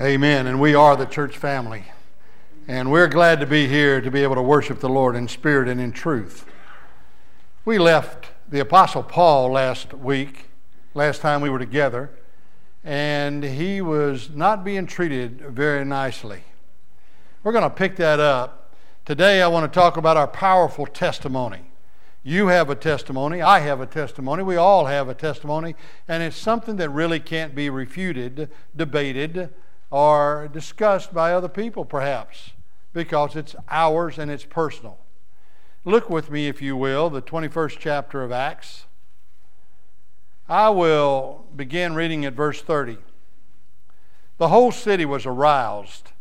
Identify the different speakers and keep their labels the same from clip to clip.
Speaker 1: Amen. And we are the church family. And we're glad to be here to be able to worship the Lord in spirit and in truth. We left the Apostle Paul last week, last time we were together, and he was not being treated very nicely. We're going to pick that up. Today, I want to talk about our powerful testimony. You have a testimony. I have a testimony. We all have a testimony. And it's something that really can't be refuted, debated, or discussed by other people, perhaps, because it's ours and it's personal. Look with me, if you will, the 21st chapter of Acts. I will begin reading at verse 30. The whole city was aroused.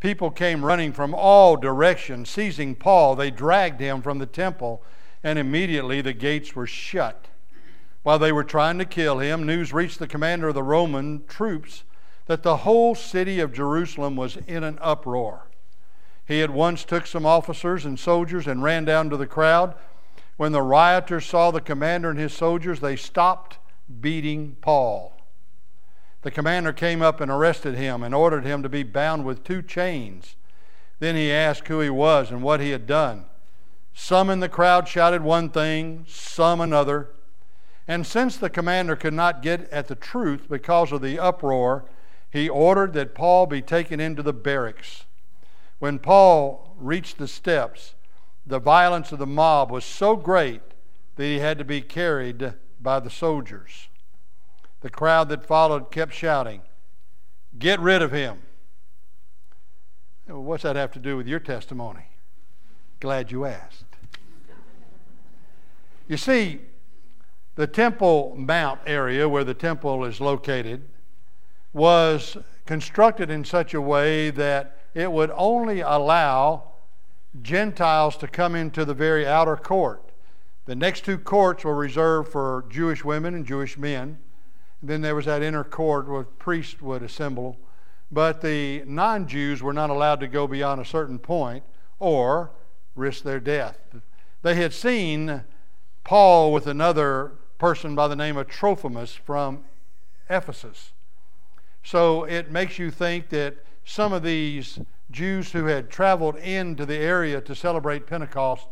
Speaker 1: People came running from all directions. Seizing Paul, they dragged him from the temple, and immediately the gates were shut. While they were trying to kill him, news reached the commander of the Roman troops that the whole city of Jerusalem was in an uproar. He at once took some officers and soldiers and ran down to the crowd. When the rioters saw the commander and his soldiers, they stopped beating Paul. The commander came up and arrested him and ordered him to be bound with two chains. Then he asked who he was and what he had done. Some in the crowd shouted one thing, some another. And since the commander could not get at the truth because of the uproar, he ordered that Paul be taken into the barracks. When Paul reached the steps, the violence of the mob was so great that he had to be carried by the soldiers. The crowd that followed kept shouting, Get rid of him. What's that have to do with your testimony? Glad you asked. You see, the Temple Mount area where the temple is located was constructed in such a way that it would only allow Gentiles to come into the very outer court. The next two courts were reserved for Jewish women and Jewish men. And then there was that inner court where priests would assemble. But the non Jews were not allowed to go beyond a certain point or risk their death. They had seen Paul with another person by the name of Trophimus from Ephesus. So it makes you think that some of these Jews who had traveled into the area to celebrate Pentecost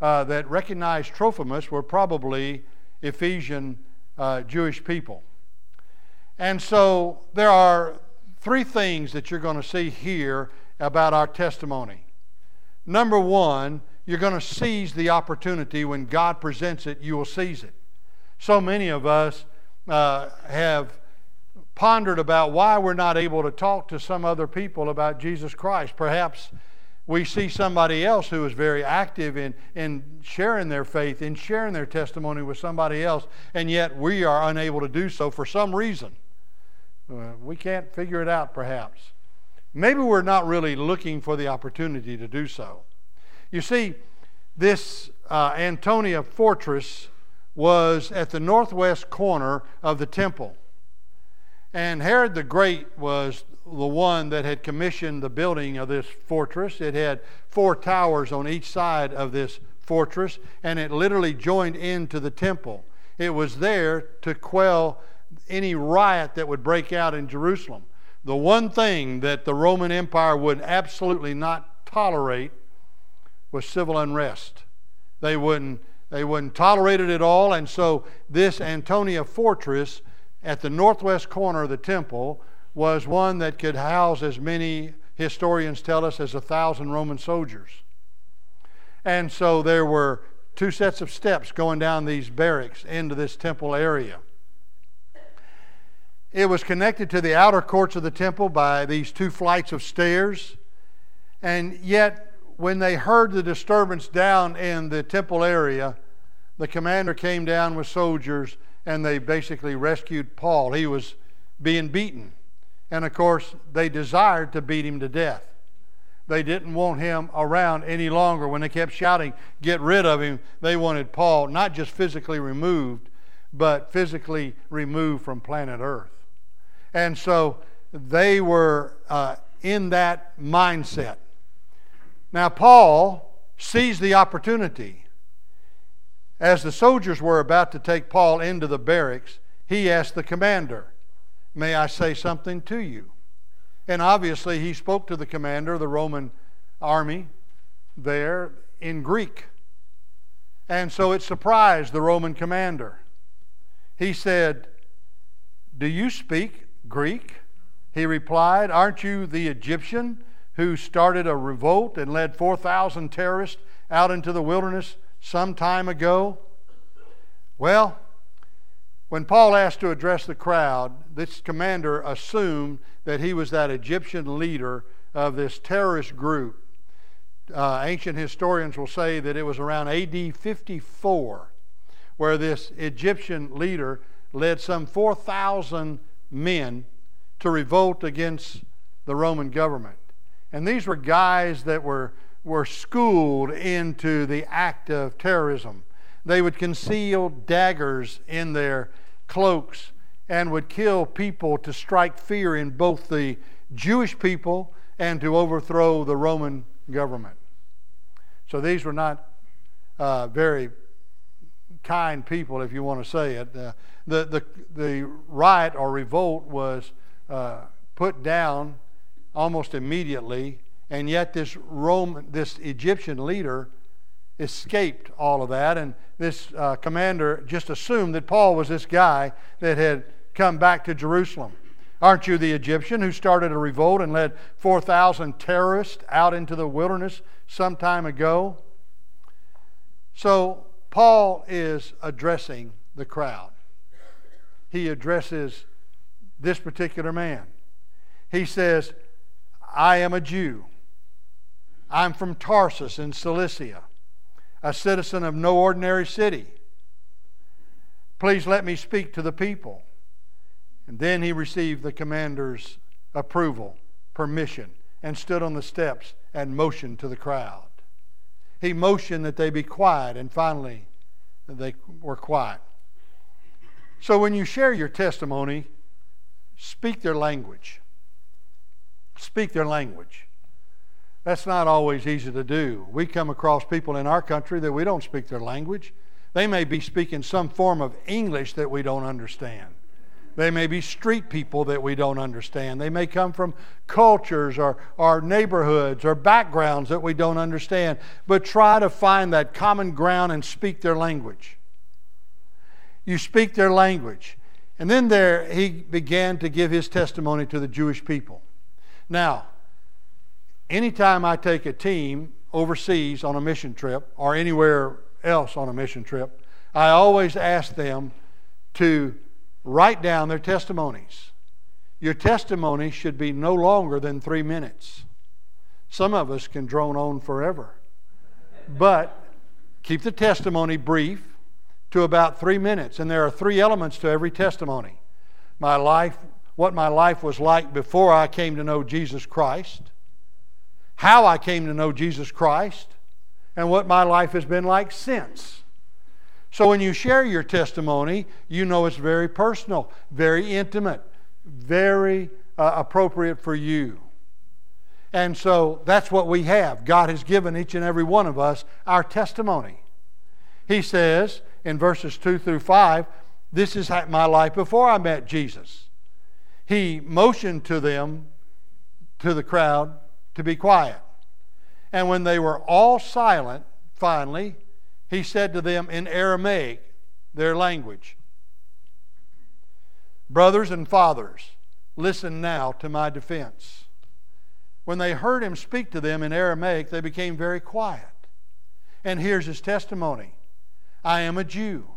Speaker 1: uh, that recognized Trophimus were probably Ephesian uh, Jewish people. And so there are three things that you're going to see here about our testimony. Number one, you're going to seize the opportunity when God presents it, you will seize it. So many of us uh, have pondered about why we're not able to talk to some other people about Jesus Christ. Perhaps we see somebody else who is very active in, in sharing their faith, in sharing their testimony with somebody else, and yet we are unable to do so for some reason. We can't figure it out, perhaps. Maybe we're not really looking for the opportunity to do so. You see, this uh, Antonia fortress was at the northwest corner of the temple. And Herod the Great was the one that had commissioned the building of this fortress. It had four towers on each side of this fortress, and it literally joined into the temple. It was there to quell any riot that would break out in Jerusalem. The one thing that the Roman Empire would absolutely not tolerate was civil unrest. They wouldn't, they wouldn't tolerate it at all, and so this Antonia fortress at the northwest corner of the temple was one that could house as many historians tell us as a thousand Roman soldiers. And so there were two sets of steps going down these barracks into this temple area. It was connected to the outer courts of the temple by these two flights of stairs. And yet, when they heard the disturbance down in the temple area, the commander came down with soldiers and they basically rescued Paul. He was being beaten. And of course, they desired to beat him to death. They didn't want him around any longer. When they kept shouting, Get rid of him, they wanted Paul not just physically removed, but physically removed from planet Earth. And so they were uh, in that mindset. Now, Paul sees the opportunity. As the soldiers were about to take Paul into the barracks, he asked the commander, May I say something to you? And obviously, he spoke to the commander of the Roman army there in Greek. And so it surprised the Roman commander. He said, Do you speak Greek? He replied, Aren't you the Egyptian who started a revolt and led 4,000 terrorists out into the wilderness some time ago? Well, when Paul asked to address the crowd, this commander assumed that he was that Egyptian leader of this terrorist group. Uh, ancient historians will say that it was around AD 54 where this Egyptian leader led some 4,000 men to revolt against the Roman government. And these were guys that were, were schooled into the act of terrorism. They would conceal daggers in their cloaks and would kill people to strike fear in both the Jewish people and to overthrow the Roman government. So these were not uh, very kind people, if you want to say it. Uh, the, the, the riot or revolt was uh, put down almost immediately, and yet this Roman, this Egyptian leader escaped all of that, and this uh, commander just assumed that Paul was this guy that had come back to Jerusalem. Aren't you the Egyptian who started a revolt and led 4,000 terrorists out into the wilderness some time ago? So, Paul is addressing the crowd. He addresses this particular man. He says, I am a Jew. I'm from Tarsus in Cilicia a citizen of no ordinary city. Please let me speak to the people. And then he received the commander's approval, permission, and stood on the steps and motioned to the crowd. He motioned that they be quiet, and finally they were quiet. So when you share your testimony, speak their language. Speak their language. That's not always easy to do. We come across people in our country that we don't speak their language. They may be speaking some form of English that we don't understand. They may be street people that we don't understand. They may come from cultures or, or neighborhoods or backgrounds that we don't understand. But try to find that common ground and speak their language. You speak their language. And then there he began to give his testimony to the Jewish people. Now, anytime I take a team overseas on a mission trip or anywhere else on a mission trip, I always ask them to write down their testimonies. Your testimony should be no longer than three minutes. Some of us can drone on forever. But keep the testimony brief to about three minutes. And there are three elements to every testimony my life, what my life was like before I came to know Jesus Christ how I came to know Jesus Christ, and what my life has been like since. So when you share your testimony, you know it's very personal, very intimate, very uh, appropriate for you. And so that's what we have. God has given each and every one of us our testimony. He says in verses 2 through 5, This is my life before I met Jesus. He motioned to them, to the crowd, to be quiet. And when they were all silent, finally, he said to them in Aramaic, their language, Brothers and fathers, listen now to my defense. When they heard him speak to them in Aramaic, they became very quiet. And here's his testimony I am a Jew.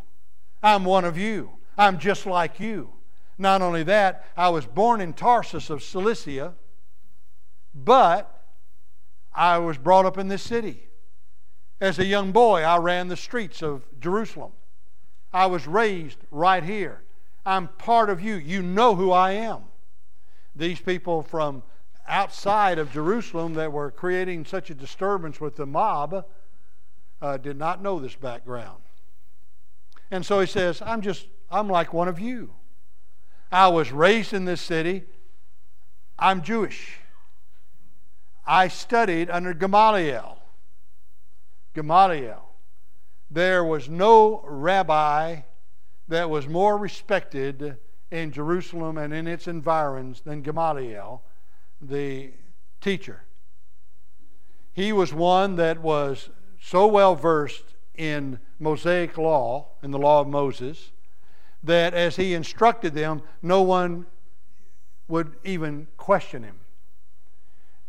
Speaker 1: I'm one of you. I'm just like you. Not only that, I was born in Tarsus of Cilicia, but I was brought up in this city. As a young boy, I ran the streets of Jerusalem. I was raised right here. I'm part of you. You know who I am. These people from outside of Jerusalem that were creating such a disturbance with the mob uh, did not know this background. And so he says, I'm just, I'm like one of you. I was raised in this city. I'm Jewish. I studied under Gamaliel. Gamaliel. There was no rabbi that was more respected in Jerusalem and in its environs than Gamaliel, the teacher. He was one that was so well versed in Mosaic law, in the law of Moses, that as he instructed them, no one would even question him.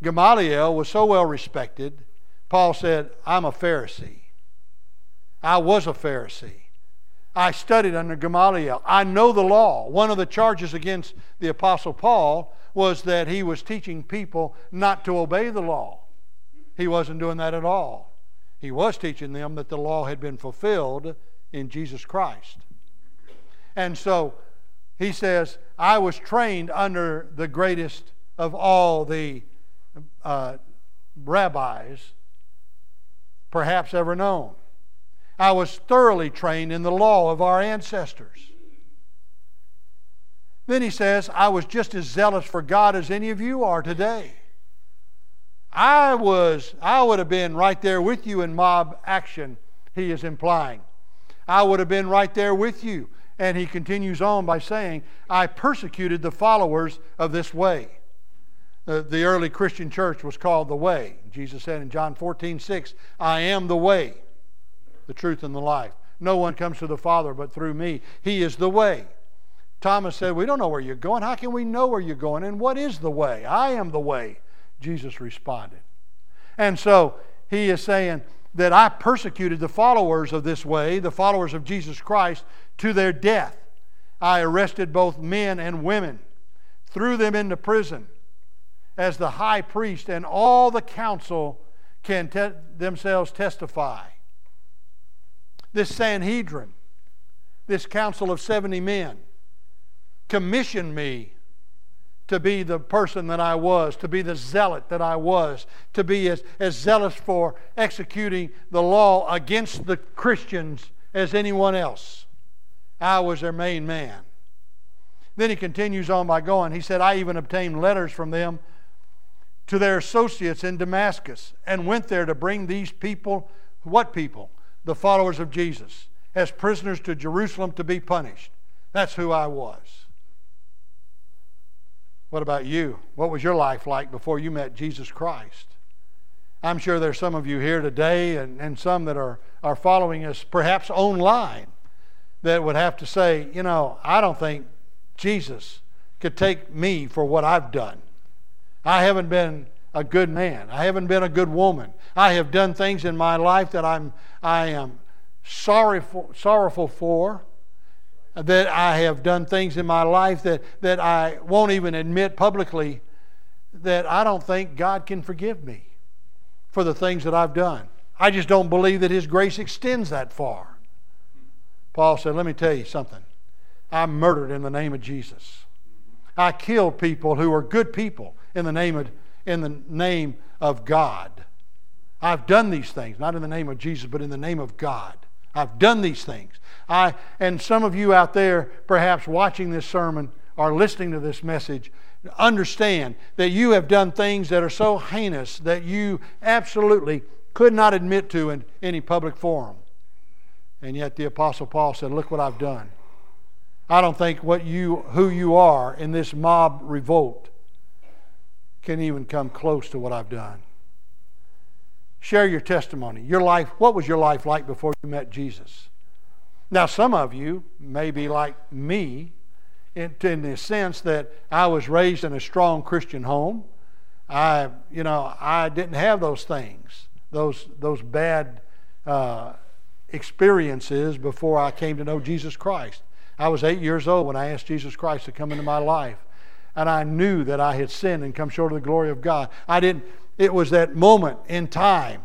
Speaker 1: Gamaliel was so well respected, Paul said, I'm a Pharisee. I was a Pharisee. I studied under Gamaliel. I know the law. One of the charges against the Apostle Paul was that he was teaching people not to obey the law. He wasn't doing that at all. He was teaching them that the law had been fulfilled in Jesus Christ. And so he says, I was trained under the greatest of all the uh, rabbis perhaps ever known. I was thoroughly trained in the law of our ancestors. Then he says, I was just as zealous for God as any of you are today. I was, I would have been right there with you in mob action, he is implying. I would have been right there with you. And he continues on by saying, I persecuted the followers of this way. The, the early Christian church was called the way. Jesus said in John 14, 6, I am the way, the truth, and the life. No one comes to the Father but through me. He is the way. Thomas said, We don't know where you're going. How can we know where you're going? And what is the way? I am the way, Jesus responded. And so he is saying that I persecuted the followers of this way, the followers of Jesus Christ, to their death. I arrested both men and women, threw them into prison as the high priest and all the council can te- themselves testify. This Sanhedrin, this council of 70 men, commissioned me to be the person that I was, to be the zealot that I was, to be as, as zealous for executing the law against the Christians as anyone else. I was their main man. Then he continues on by going, he said, I even obtained letters from them to their associates in Damascus and went there to bring these people, what people? The followers of Jesus, as prisoners to Jerusalem to be punished. That's who I was. What about you? What was your life like before you met Jesus Christ? I'm sure there's some of you here today and, and some that are, are following us perhaps online that would have to say, you know, I don't think Jesus could take me for what I've done. I haven't been a good man. I haven't been a good woman. I have done things in my life that I'm, I am sorrowful, sorrowful for. That I have done things in my life that, that I won't even admit publicly that I don't think God can forgive me for the things that I've done. I just don't believe that His grace extends that far. Paul said, Let me tell you something. I murdered in the name of Jesus. I killed people who were good people in the name of, in the name of God. I've done these things, not in the name of Jesus, but in the name of God. I've done these things. I, and some of you out there, perhaps watching this sermon or listening to this message, understand that you have done things that are so heinous that you absolutely could not admit to in any public forum. And yet the Apostle Paul said, Look what I've done. I don't think what you, who you are in this mob revolt can even come close to what I've done. Share your testimony. Your life, what was your life like before you met Jesus? Now, some of you may be like me in, in the sense that I was raised in a strong Christian home. I, you know, I didn't have those things, those, those bad uh, experiences before I came to know Jesus Christ. I was eight years old when I asked Jesus Christ to come into my life and I knew that I had sinned and come short of the glory of God. I didn't, it was that moment in time.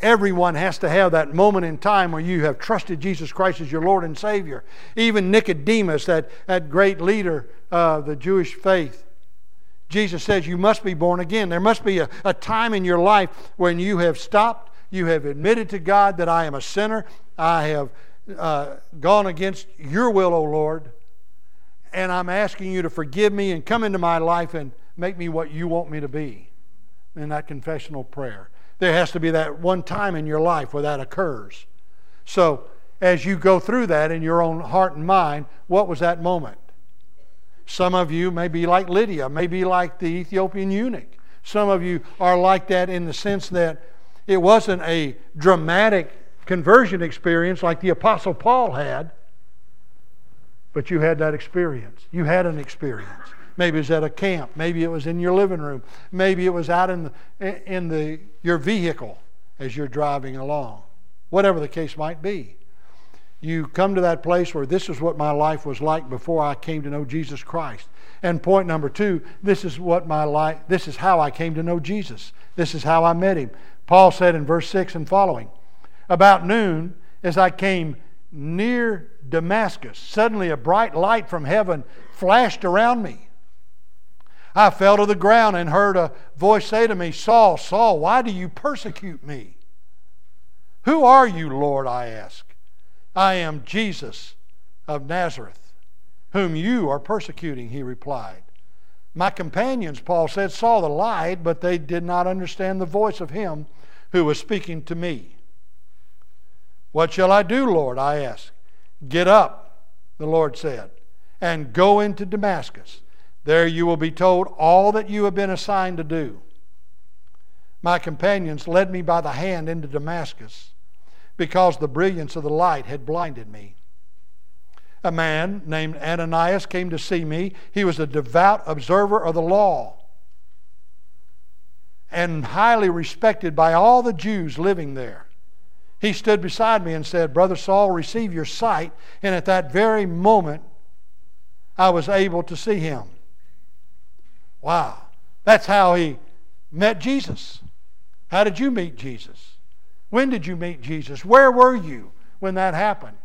Speaker 1: Everyone has to have that moment in time where you have trusted Jesus Christ as your Lord and Savior. Even Nicodemus, that, that great leader of the Jewish faith, Jesus says you must be born again. There must be a, a time in your life when you have stopped, you have admitted to God that I am a sinner, I have uh, gone against your will, O Lord, and I'm asking you to forgive me and come into my life and make me what you want me to be in that confessional prayer. There has to be that one time in your life where that occurs. So, as you go through that in your own heart and mind, what was that moment? Some of you may be like Lydia, may be like the Ethiopian eunuch. Some of you are like that in the sense that it wasn't a dramatic conversion experience like the Apostle Paul had, but you had that experience. You had an experience. Maybe it was at a camp. Maybe it was in your living room. Maybe it was out in the, in the, your vehicle as you're driving along. Whatever the case might be you come to that place where this is what my life was like before I came to know Jesus Christ. And point number two, this is what my life, this is how I came to know Jesus. This is how I met him. Paul said in verse 6 and following, About noon, as I came near Damascus, suddenly a bright light from heaven flashed around me. I fell to the ground and heard a voice say to me, Saul, Saul, why do you persecute me? Who are you, Lord? I asked. I am Jesus of Nazareth, whom you are persecuting, he replied. My companions, Paul said, saw the light, but they did not understand the voice of him who was speaking to me. What shall I do, Lord? I asked. Get up, the Lord said, and go into Damascus. There you will be told all that you have been assigned to do. My companions led me by the hand into Damascus because the brilliance of the light had blinded me. A man named Ananias came to see me. He was a devout observer of the law and highly respected by all the Jews living there. He stood beside me and said, Brother Saul, receive your sight. And at that very moment, I was able to see him. Wow. That's how he met Jesus. How did you meet Jesus? When did you meet Jesus? Where were you when that happened?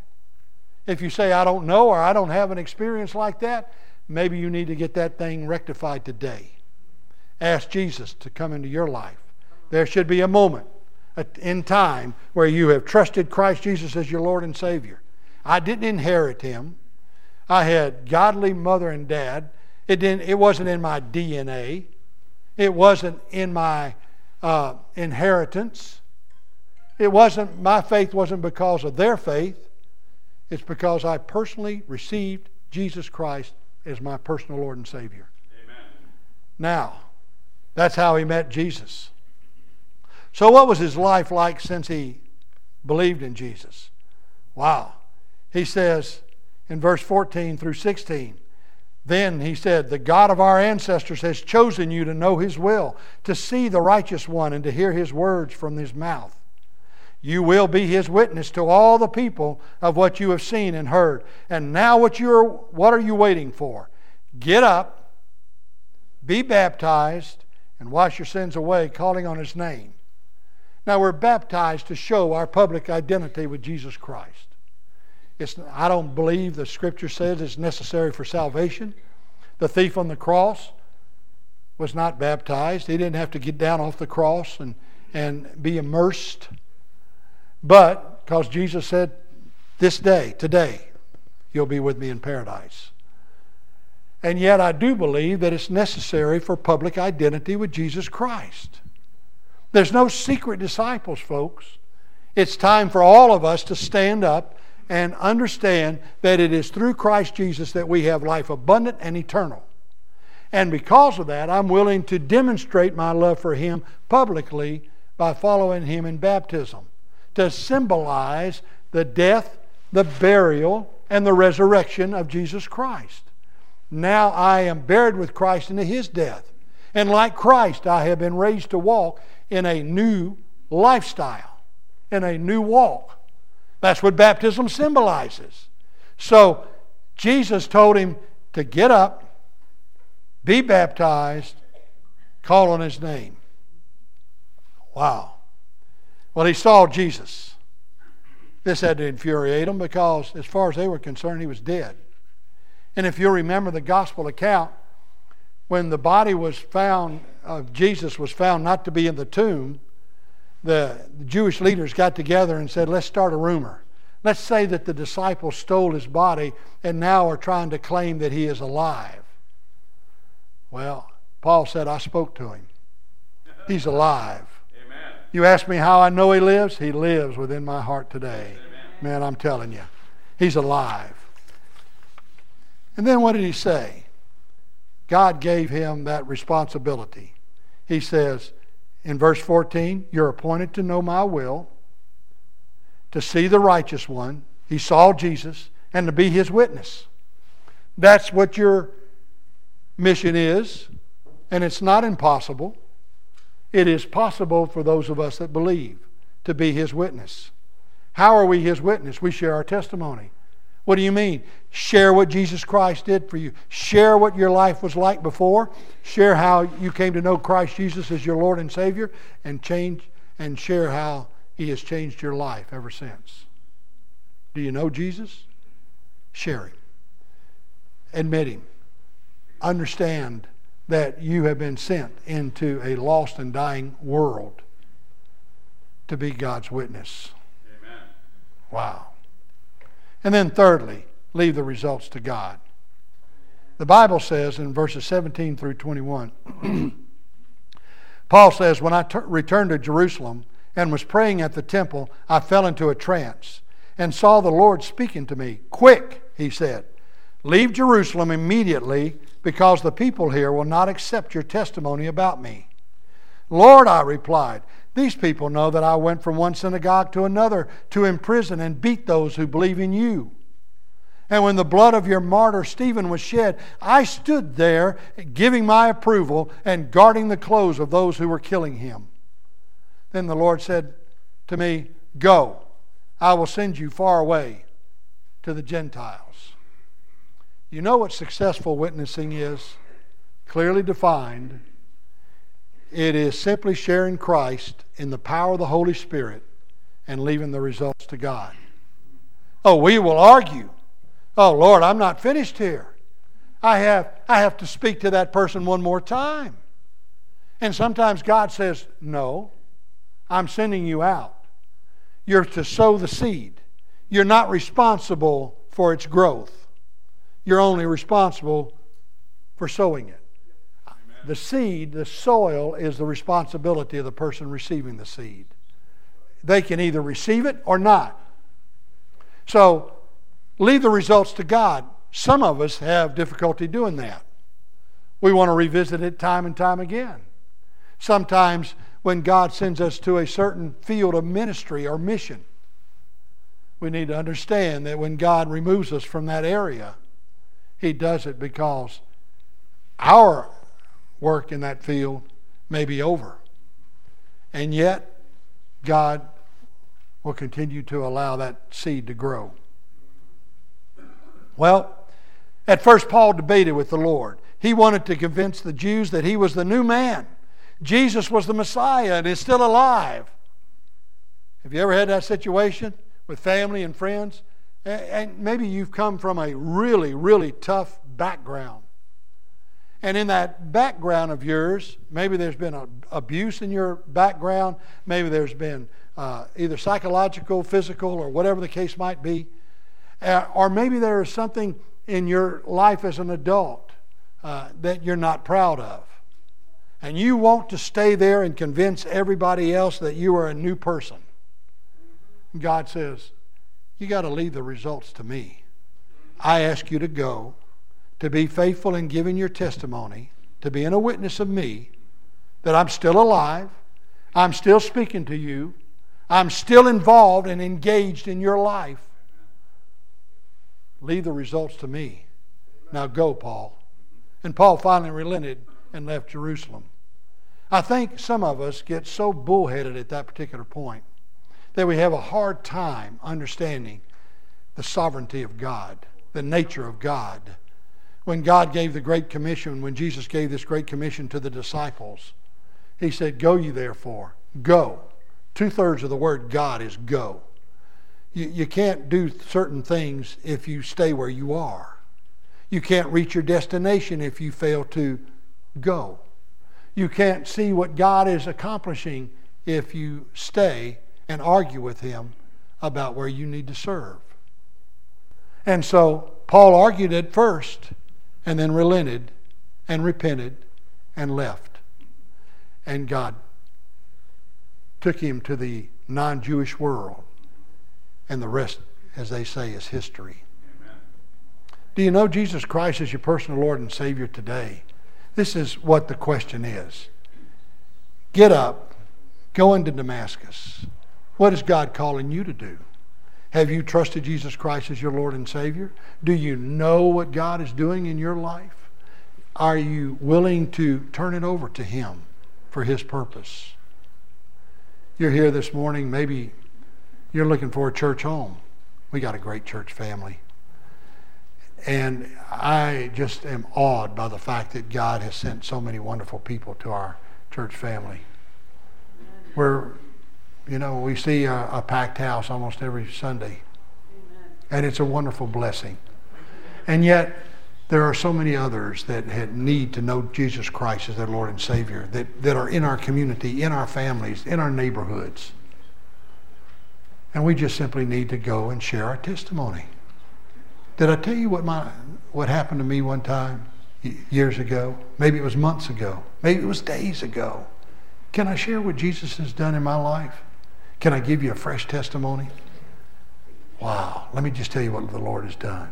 Speaker 1: If you say, I don't know or I don't have an experience like that, maybe you need to get that thing rectified today. Ask Jesus to come into your life. There should be a moment in time where you have trusted Christ Jesus as your Lord and Savior. I didn't inherit him. I had godly mother and dad. It, didn't, it wasn't in my DNA. It wasn't in my uh, inheritance. It wasn't, my faith wasn't because of their faith. It's because I personally received Jesus Christ as my personal Lord and Savior. Amen. Now, that's how he met Jesus. So, what was his life like since he believed in Jesus? Wow. He says in verse 14 through 16, then he said, The God of our ancestors has chosen you to know his will, to see the righteous one, and to hear his words from his mouth. You will be his witness to all the people of what you have seen and heard. And now what you are what are you waiting for? Get up, be baptized, and wash your sins away, calling on his name. Now we're baptized to show our public identity with Jesus Christ. It's, I don't believe the scripture says it's necessary for salvation. The thief on the cross was not baptized. He didn't have to get down off the cross and, and be immersed but because Jesus said, This day, today, you'll be with me in paradise. And yet, I do believe that it's necessary for public identity with Jesus Christ. There's no secret disciples, folks. It's time for all of us to stand up and understand that it is through Christ Jesus that we have life abundant and eternal. And because of that, I'm willing to demonstrate my love for Him publicly by following Him in baptism to symbolize the death, the burial, and the resurrection of Jesus Christ. Now I am buried with Christ into his death. And like Christ, I have been raised to walk in a new lifestyle, in a new walk. That's what baptism symbolizes. So Jesus told him to get up, be baptized, call on his name. Wow. Well, he saw Jesus. This had to infuriate him because, as far as they were concerned, he was dead. And if you remember the gospel account, when the body was found of Jesus was found not to be in the tomb, the, Jewish leaders got together and said, Let's start a rumor. Let's say that the disciples stole his body and now are trying to claim that he is alive. Well, Paul said, I spoke to him. He's alive. You ask me how I know He lives? He lives within my heart today. Man, I'm telling you, He's alive. And then what did He say? God gave him that responsibility. He says in verse 14, You're appointed to know my will, to see the righteous one. He saw Jesus, and to be his witness. That's what your mission is, and it's not impossible. It is possible for those of us that believe to be his witness. How are we his witness? We share our testimony. What do you mean? Share what Jesus Christ did for you. Share what your life was like before. Share how you came to know Christ Jesus as your Lord and Savior and change and share how he has changed your life ever since. Do you know Jesus? Share him. Admit him. Understand that you have been sent into a lost and dying world to be God's witness. Amen. Wow. And then, thirdly, leave the results to God. The Bible says in verses 17 through 21, Paul says, When I t- returned to Jerusalem and was praying at the temple, I fell into a trance and saw the Lord speaking to me. Quick, he said, leave Jerusalem immediately because the people here will not accept your testimony about me. Lord, I replied, these people know that I went from one synagogue to another to imprison and beat those who believe in you. And when the blood of your martyr Stephen was shed, I stood there giving my approval and guarding the clothes of those who were killing him. Then the Lord said to me, Go, I will send you far away to the Gentiles. You know what successful witnessing is? Clearly defined it is simply sharing Christ in the power of the Holy Spirit and leaving the results to God. Oh, we will argue. Oh, Lord, I'm not finished here. I have, I have to speak to that person one more time. And sometimes God says, No, I'm sending you out. You're to sow the seed. You're not responsible for its growth, you're only responsible for sowing it. The seed, the soil, is the responsibility of the person receiving the seed. They can either receive it or not. So, leave the results to God. Some of us have difficulty doing that. We want to revisit it time and time again. Sometimes, when God sends us to a certain field of ministry or mission, we need to understand that when God removes us from that area, He does it because our work in that field may be over. And yet, God will continue to allow that seed to grow. Well, at first, Paul debated with the Lord. He wanted to convince the Jews that he was the new man. Jesus was the Messiah and is still alive. Have you ever had that situation with family and friends? And maybe you've come from a really, really tough background. And in that background of yours, maybe there's been a, abuse in your background, maybe there's been uh, either psychological, physical, or whatever the case might be. Uh, or maybe there is something in your life as an adult uh, that you're not proud of. And you want to stay there and convince everybody else that you are a new person. God says, You got to leave the results to me. I ask you to go to be faithful in giving your testimony, to being a witness of me, that I'm still alive, I'm still speaking to you, I'm still involved and engaged in your life. Leave the results to me. Now go, Paul. And Paul finally relented and left Jerusalem. I think some of us get so bullheaded at that particular point that we have a hard time understanding the sovereignty of God, the nature of God when God gave the Great Commission, when Jesus gave this Great Commission to the disciples, He said, Go ye therefore. Go. Two thirds of the word God is go. You, you can't do certain things if you stay where you are. You can't reach your destination if you fail to go. You can't see what God is accomplishing if you stay and argue with Him about where you need to serve. And so Paul argued at first and then relented and repented and left. And God took him to the non Jewish world. And the rest, as they say, is history. Amen. Do you know Jesus Christ as your personal Lord and Savior today? This is what the question is. Get up, go into Damascus. What is God calling you to do? Have you trusted Jesus Christ as your Lord and Savior? Do you know what God is doing in your life? Are you willing to turn it over to Him for His purpose? You're here this morning, maybe you're looking for a church home. We got a great church family. And I just am awed by the fact that God has sent so many wonderful people to our church family. We're you know, we see a, a packed house almost every Sunday. Amen. And it's a wonderful blessing. And yet, there are so many others that need to know Jesus Christ as their Lord and Savior that, that are in our community, in our families, in our neighborhoods. And we just simply need to go and share our testimony. Did I tell you what, my, what happened to me one time years ago? Maybe it was months ago. Maybe it was days ago. Can I share what Jesus has done in my life? Can I give you a fresh testimony? Wow. Let me just tell you what the Lord has done.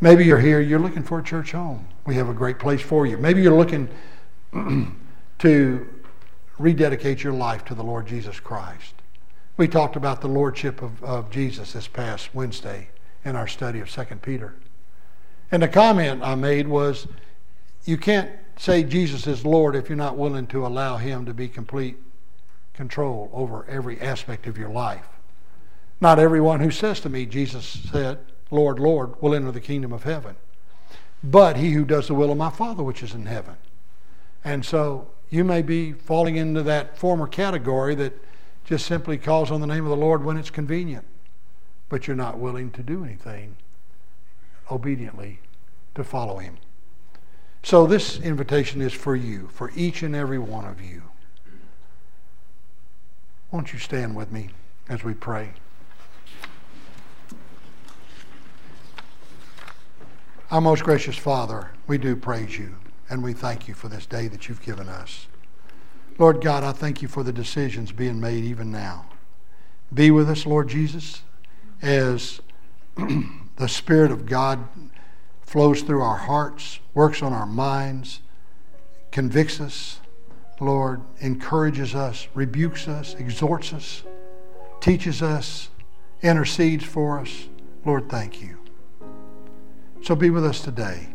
Speaker 1: Maybe you're here, you're looking for a church home. We have a great place for you. Maybe you're looking to rededicate your life to the Lord Jesus Christ. We talked about the lordship of, of Jesus this past Wednesday in our study of 2 Peter. And the comment I made was you can't say Jesus is Lord if you're not willing to allow him to be complete control over every aspect of your life. Not everyone who says to me, Jesus said, Lord, Lord, will enter the kingdom of heaven, but he who does the will of my Father which is in heaven. And so you may be falling into that former category that just simply calls on the name of the Lord when it's convenient, but you're not willing to do anything obediently to follow him. So this invitation is for you, for each and every one of you. Won't you stand with me as we pray? Our most gracious Father, we do praise you and we thank you for this day that you've given us. Lord God, I thank you for the decisions being made even now. Be with us, Lord Jesus, as the Spirit of God flows through our hearts, works on our minds, convicts us, Lord, encourages us, rebukes us, exhorts us, teaches us, intercedes for us. Lord, thank you. So be with us today.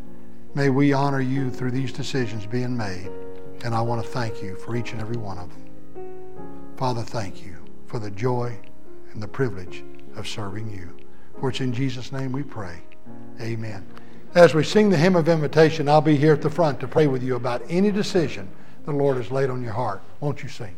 Speaker 1: May we honor you through these decisions being made. And I want to thank you for each and every one of them. Father, thank you for the joy and the privilege of serving you. For it's in Jesus' name we pray. Amen. As we sing the hymn of invitation, I'll be here at the front to pray with you about any decision the Lord has laid on your heart. Won't you sing?